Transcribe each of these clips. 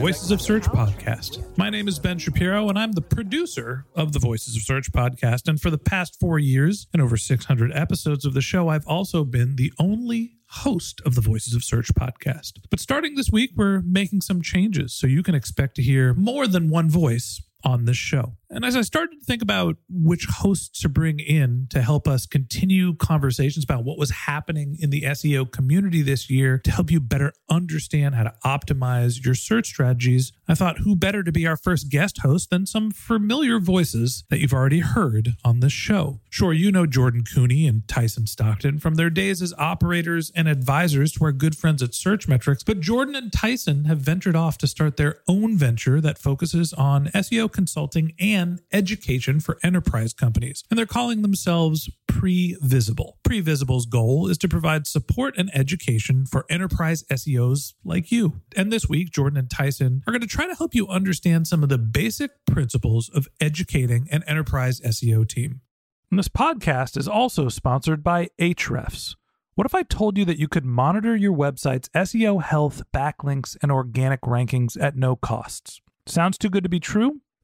Voices of Search podcast. My name is Ben Shapiro, and I'm the producer of the Voices of Search podcast. And for the past four years and over 600 episodes of the show, I've also been the only host of the Voices of Search podcast. But starting this week, we're making some changes, so you can expect to hear more than one voice on this show. And as I started to think about which hosts to bring in to help us continue conversations about what was happening in the SEO community this year to help you better understand how to optimize your search strategies, I thought who better to be our first guest host than some familiar voices that you've already heard on this show. Sure, you know Jordan Koene and Tyson Stockton from their days as operators and advisors to our good friends at Searchmetrics, but Jordan and Tyson have ventured off to start their own venture that focuses on SEO consulting and education for enterprise companies. And they're calling themselves Previsible. Previsible's goal is to provide support and education for enterprise SEOs like you. And this week, Jordan and Tyson are going to try to help you understand some of the basic principles of educating an enterprise SEO team. And this podcast is also sponsored by Ahrefs. What if I told you that you could monitor your website's SEO health, backlinks, and organic rankings at no costs? Sounds too good to be true?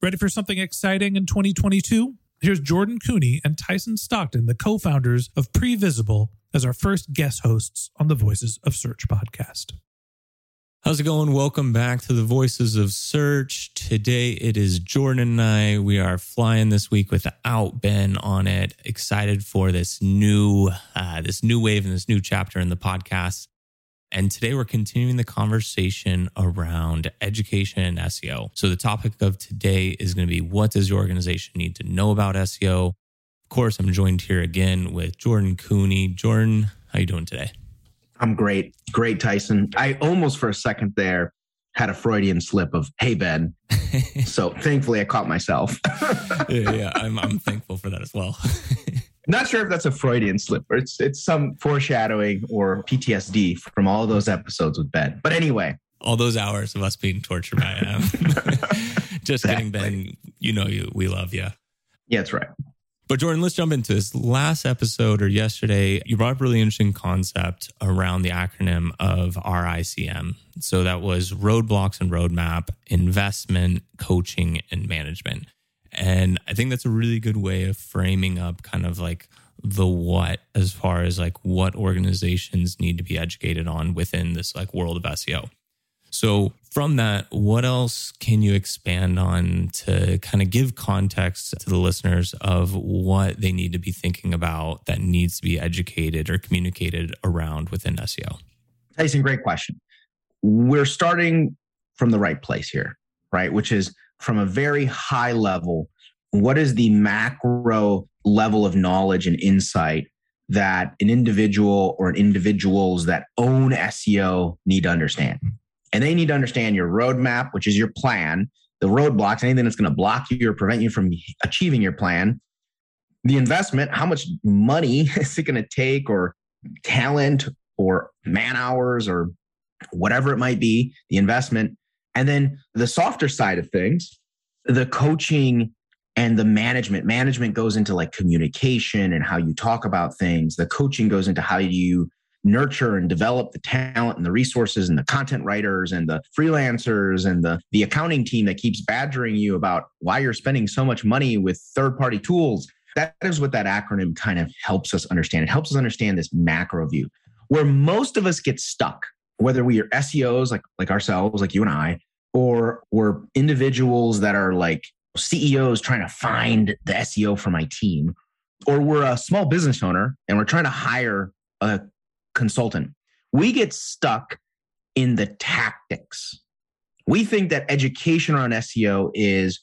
Ready for something exciting in 2022? Here's Jordan Koene and Tyson Stockton, the co founders of Previsible, as our first guest hosts on the Voices of Search podcast. How's it going? Welcome back to the Voices of Search. Today it is Jordan and I. We are flying this week without Ben on it. Excited for this new, uh, this new wave and this new chapter in the podcast. And today we're continuing the conversation around education and SEO. So the topic of today is going to be what does your organization need to know about SEO? Of course, I'm joined here again with Jordan Koene. Jordan, how you doing today? I'm great. Great, Tyson. I almost for a second there had a Freudian slip of, hey, Ben. so thankfully I caught myself. yeah, yeah, I'm, I'm thankful for that as well. Not sure if that's a Freudian slip or it's it's some foreshadowing or PTSD from all those episodes with Ben. But anyway, all those hours of us being tortured by him. Just Exactly. kidding, Ben. You know you. We love you. yeah, that's right. But Jordan, let's jump into this. Last episode or yesterday, you brought up a really interesting concept around the acronym of RICM. So that was roadblocks and roadmap, investment, coaching, and management. And I think that's a really good way of framing up kind of like the what as far as like what organizations need to be educated on within this like world of SEO. So, from that, what else can you expand on to kind of give context to the listeners of what they need to be thinking about that needs to be educated or communicated around within SEO? Tyson, great question. We're starting from the right place here, right? Which is from a very high level, what is the macro level of knowledge and insight that an individual or individuals that own SEO need to understand? And they need to understand your roadmap, which is your plan, the roadblocks, anything that's going to block you or prevent you from achieving your plan, the investment, how much money is it going to take, or talent, or man hours, or whatever it might be, the investment. And then the softer side of things, the coaching and the management. Management goes into like communication and how you talk about things. The coaching goes into how you nurture and develop the talent and the resources and the content writers and the freelancers and the, the accounting team that keeps badgering you about why you're spending so much money with third party tools. That is what that acronym kind of helps us understand. It helps us understand this macro view where most of us get stuck, whether we are SEOs like, like ourselves, like you and I, or we're individuals that are like CEOs trying to find the SEO for my team, or we're a small business owner and we're trying to hire a consultant. We get stuck in the tactics. We think that education around SEO is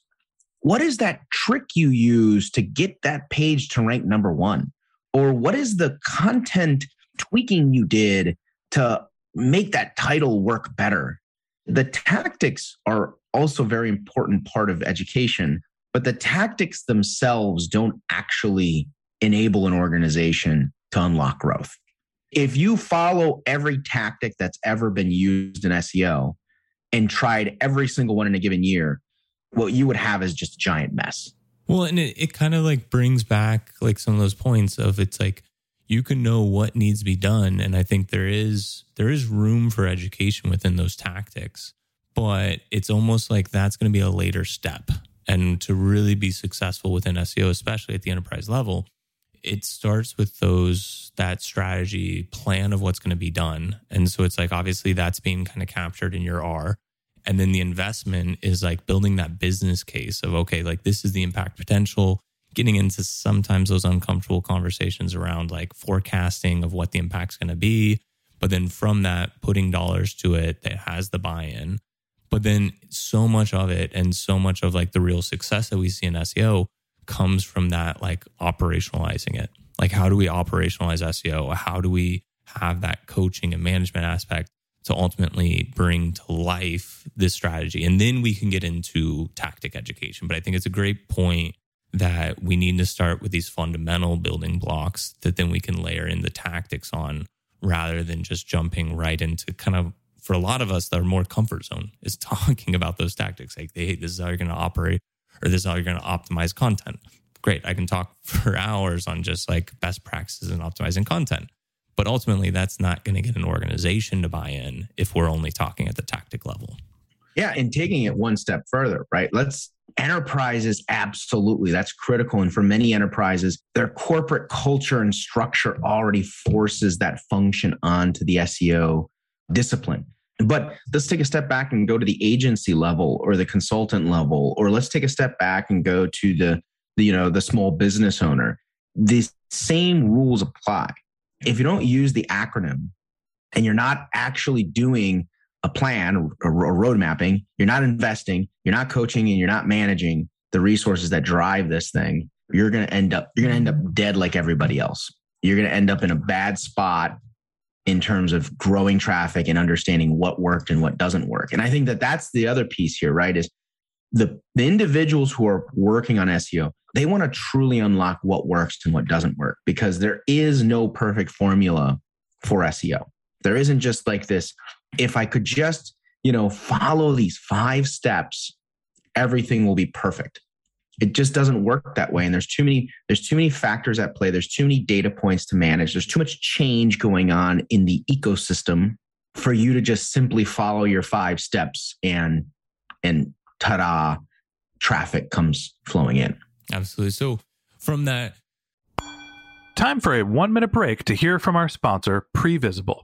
what is that trick you use to get that page to rank number one? Or what is the content tweaking you did to make that title work better? The tactics are also very important part of education, but the tactics themselves don't actually enable an organization to unlock growth. If you follow every tactic that's ever been used in SEO and tried every single one in a given year, what you would have is just a giant mess. Well, and it, it kind of like brings back like some of those points of it's like you can know what needs to be done. And I think there is there is room for education within those tactics, but it's almost like that's going to be a later step. And to really be successful within SEO, especially at the enterprise level, it starts with those that strategy plan of what's going to be done. And so it's like obviously that's being kind of captured in your R. And then the investment is like building that business case of, okay, like this is the impact potential, getting into sometimes those uncomfortable conversations around like forecasting of what the impact's going to be. But then from that, putting dollars to it that has the buy in. But then so much of it and so much of like the real success that we see in SEO comes from that like operationalizing it. Like, how do we operationalize SEO? How do we have that coaching and management aspect to ultimately bring to life this strategy. And then we can get into tactic education. But I think it's a great point that we need to start with these fundamental building blocks that then we can layer in the tactics on rather than just jumping right into kind of for a lot of us that are more comfort zone is talking about those tactics. Like they hey this is how you're going to operate or this is how you're going to optimize content. Great i can talk for hours on just like best practices and optimizing content. But ultimately, that's not going to get an organization to buy in if we're only talking at the tactic level. Yeah. And taking it one step further, right? Let's enterprises, absolutely. That's critical. And for many enterprises, their corporate culture and structure already forces that function onto the SEO discipline. But let's take a step back and go to the agency level or the consultant level, or let's take a step back and go to the, the you know, the small business owner. The same rules apply if you don't use the acronym and you're not actually doing a plan or, or road mapping, you're not investing, you're not coaching, and you're not managing the resources that drive this thing, you're going to end up you're going to end up dead like everybody else. You're going to end up in a bad spot in terms of growing traffic and understanding what worked and what doesn't work. And I think that that's the other piece here, right? Is the, the individuals who are working on SEO, they want to truly unlock what works and what doesn't work because there is no perfect formula for SEO. There isn't just like this, if I could just, you know, follow these five steps, everything will be perfect. It just doesn't work that way. And there's too many, there's too many factors at play. There's too many data points to manage. There's too much change going on in the ecosystem for you to just simply follow your five steps and and ta-da, traffic comes flowing in. Absolutely. So from that. Time for a one minute break to hear from our sponsor, Previsible.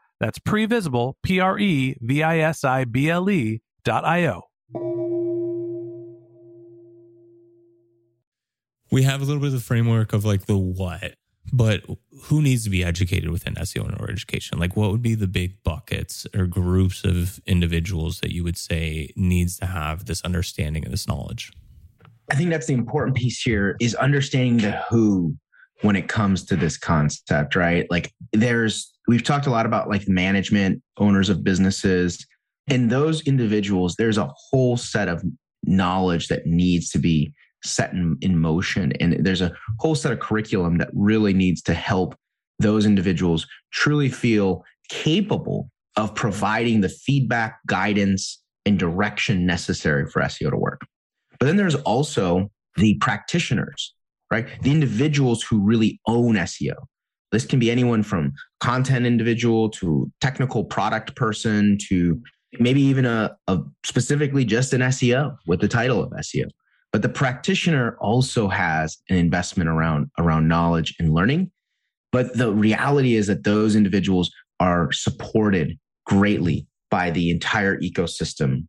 That's previsible, P R E V I S I B L E dot I O. We have a little bit of the framework of like the what, but who needs to be educated within SEO and or education? Like what would be the big buckets or groups of individuals that you would say needs to have this understanding and this knowledge? I think that's the important piece here is understanding the who when it comes to this concept, right? Like there's we've talked a lot about like management, owners of businesses, and those individuals, there's a whole set of knowledge that needs to be set in, in motion. And there's a whole set of curriculum that really needs to help those individuals truly feel capable of providing the feedback, guidance, and direction necessary for SEO to work. But then there's also the practitioners, right? The individuals who really own SEO. This can be anyone from content individual to technical product person to maybe even a, a specifically just an SEO with the title of SEO. But the practitioner also has an investment around around knowledge and learning. But the reality is that those individuals are supported greatly by the entire ecosystem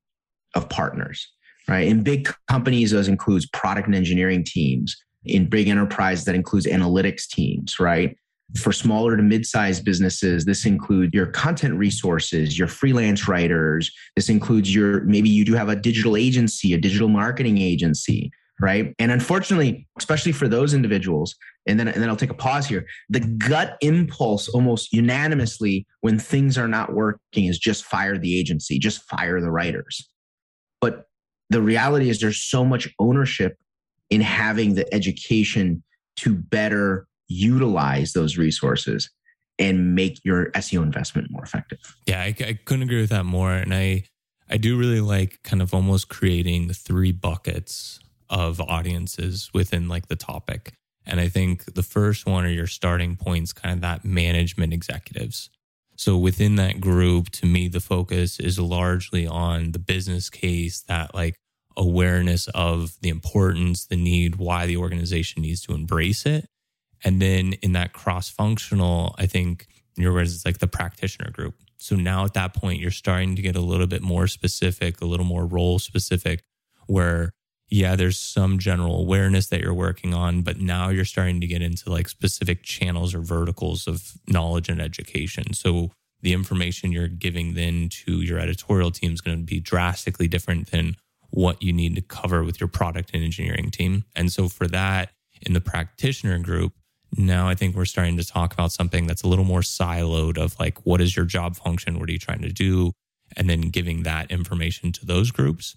of partners, right? In big companies, those includes product and engineering teams. In big enterprise, that includes analytics teams, right? For smaller to mid-sized businesses, this includes your content resources, your freelance writers. This includes your maybe you do have a digital agency, a digital marketing agency, right? And unfortunately, especially for those individuals, and then and then I'll take a pause here. The gut impulse almost unanimously when things are not working is just fire the agency, just fire the writers. But the reality is there's so much ownership in having the education to better utilize those resources and make your SEO investment more effective. Yeah, I, I couldn't agree with that more. And I, I do really like kind of almost creating three buckets of audiences within like the topic. And I think the first one are your starting points, kind of that management executives. So within that group, to me, the focus is largely on the business case, that like awareness of the importance, the need, why the organization needs to embrace it. And then in that cross functional, I think in your words, it's like the practitioner group. So now at that point, you're starting to get a little bit more specific, a little more role specific, where, yeah, there's some general awareness that you're working on, but now you're starting to get into like specific channels or verticals of knowledge and education. So the information you're giving then to your editorial team is going to be drastically different than what you need to cover with your product and engineering team. And so for that, in the practitioner group, now I think we're starting to talk about something that's a little more siloed of like, what is your job function? What are you trying to do? And then giving that information to those groups.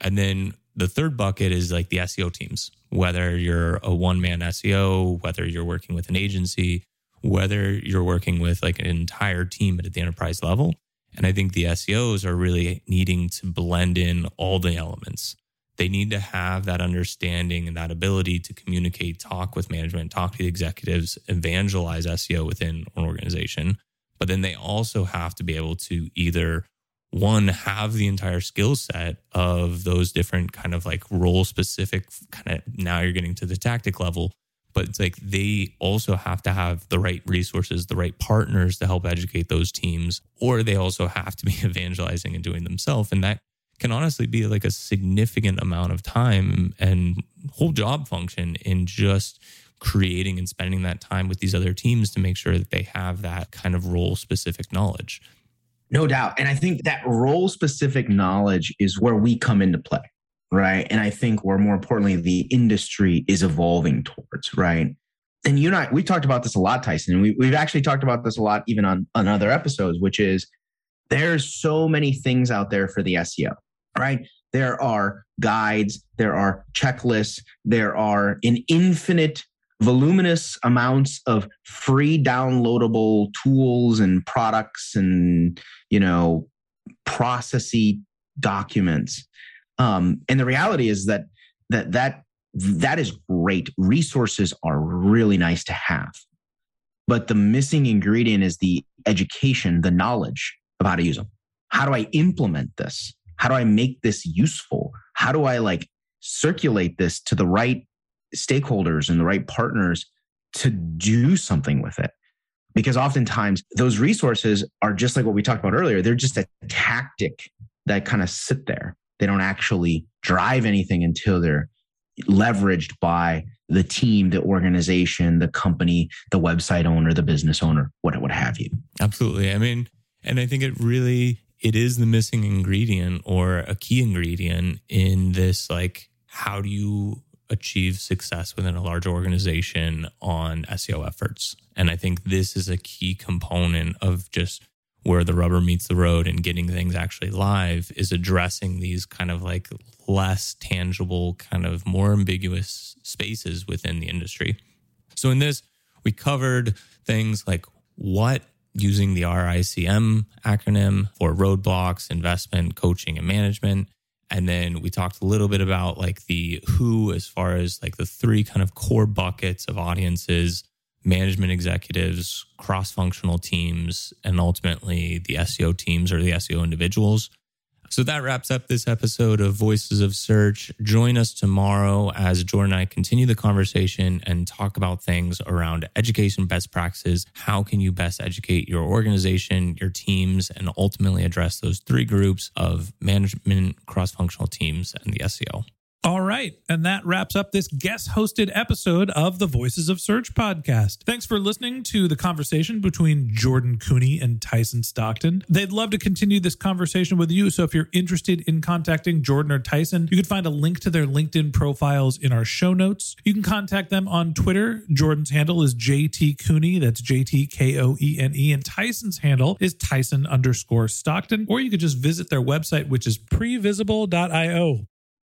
And then the third bucket is like the SEO teams, whether you're a one man SEO, whether you're working with an agency, whether you're working with like an entire team at the enterprise level. And I think the SEOs are really needing to blend in all the elements they need to have that understanding and that ability to communicate, talk with management, talk to the executives, evangelize SEO within an organization. But then they also have to be able to either one have the entire skill set of those different kind of like role specific kind of now you're getting to the tactic level but it's like they also have to have the right resources the right partners to help educate those teams or they also have to be evangelizing and doing themselves and that can honestly be like a significant amount of time and whole job function in just creating and spending that time with these other teams to make sure that they have that kind of role specific knowledge. No doubt. And I think that role specific knowledge is where we come into play, right? And I think where more importantly, the industry is evolving towards, right? And you and I, we talked about this a lot, Tyson. And we, we've actually talked about this a lot even on, on other episodes, which is there's so many things out there for the SEO, right? There are guides, there are checklists, there are an infinite voluminous amounts of free downloadable tools and products and you know processy documents. Um, and the reality is that that that that is great. Resources are really nice to have. But the missing ingredient is the education the knowledge of how to use them how do i implement this how do i make this useful how do i like circulate this to the right stakeholders and the right partners to do something with it. Because oftentimes those resources are just like what we talked about earlier, they're just a tactic that kind of sit there. They don't actually drive anything until they're leveraged by the team, the organization, the company, the website owner, the business owner, what what have you. Absolutely. I mean, and I think it really it is the missing ingredient or a key ingredient in this like how do you achieve success within a large organization on SEO efforts. And I think this is a key component of just where the rubber meets the road and getting things actually live is addressing these kind of like less tangible, kind of more ambiguous spaces within the industry. So in this, we covered things like what using the RICM acronym for roadblocks, investment, coaching, and management. And then we talked a little bit about like the who as far as like the three kind of core buckets of audiences management executives cross-functional teams and ultimately the seo teams or the seo individuals so that wraps up this episode of Voices of Search. Join us tomorrow as Jordan and I continue the conversation and talk about things around education best practices. How can you best educate your organization, your teams, and ultimately address those three groups of management, cross functional teams, and the SEO? All right. And that wraps up this guest hosted episode of the Voices of Search podcast. Thanks for listening to the conversation between Jordan Koene and Tyson Stockton. They'd love to continue this conversation with you. So if you're interested in contacting Jordan or Tyson, you can find a link to their LinkedIn profiles in our show notes. You can contact them on Twitter. Jordan's handle is JT Koene. That's J T K O E N E. And Tyson's handle is Tyson underscore Stockton. Or you could just visit their website, which is previsible.io.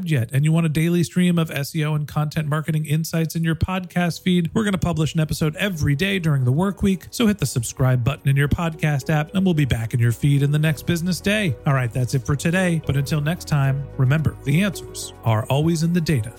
subscribed yet and you want a daily stream of SEO and content marketing insights in your podcast feed, we're going to publish an episode every day during the work week. So hit the subscribe button in your podcast app and we'll be back in your feed in the next business day. All right, that's it for today. But until next time, remember the answers are always in the data.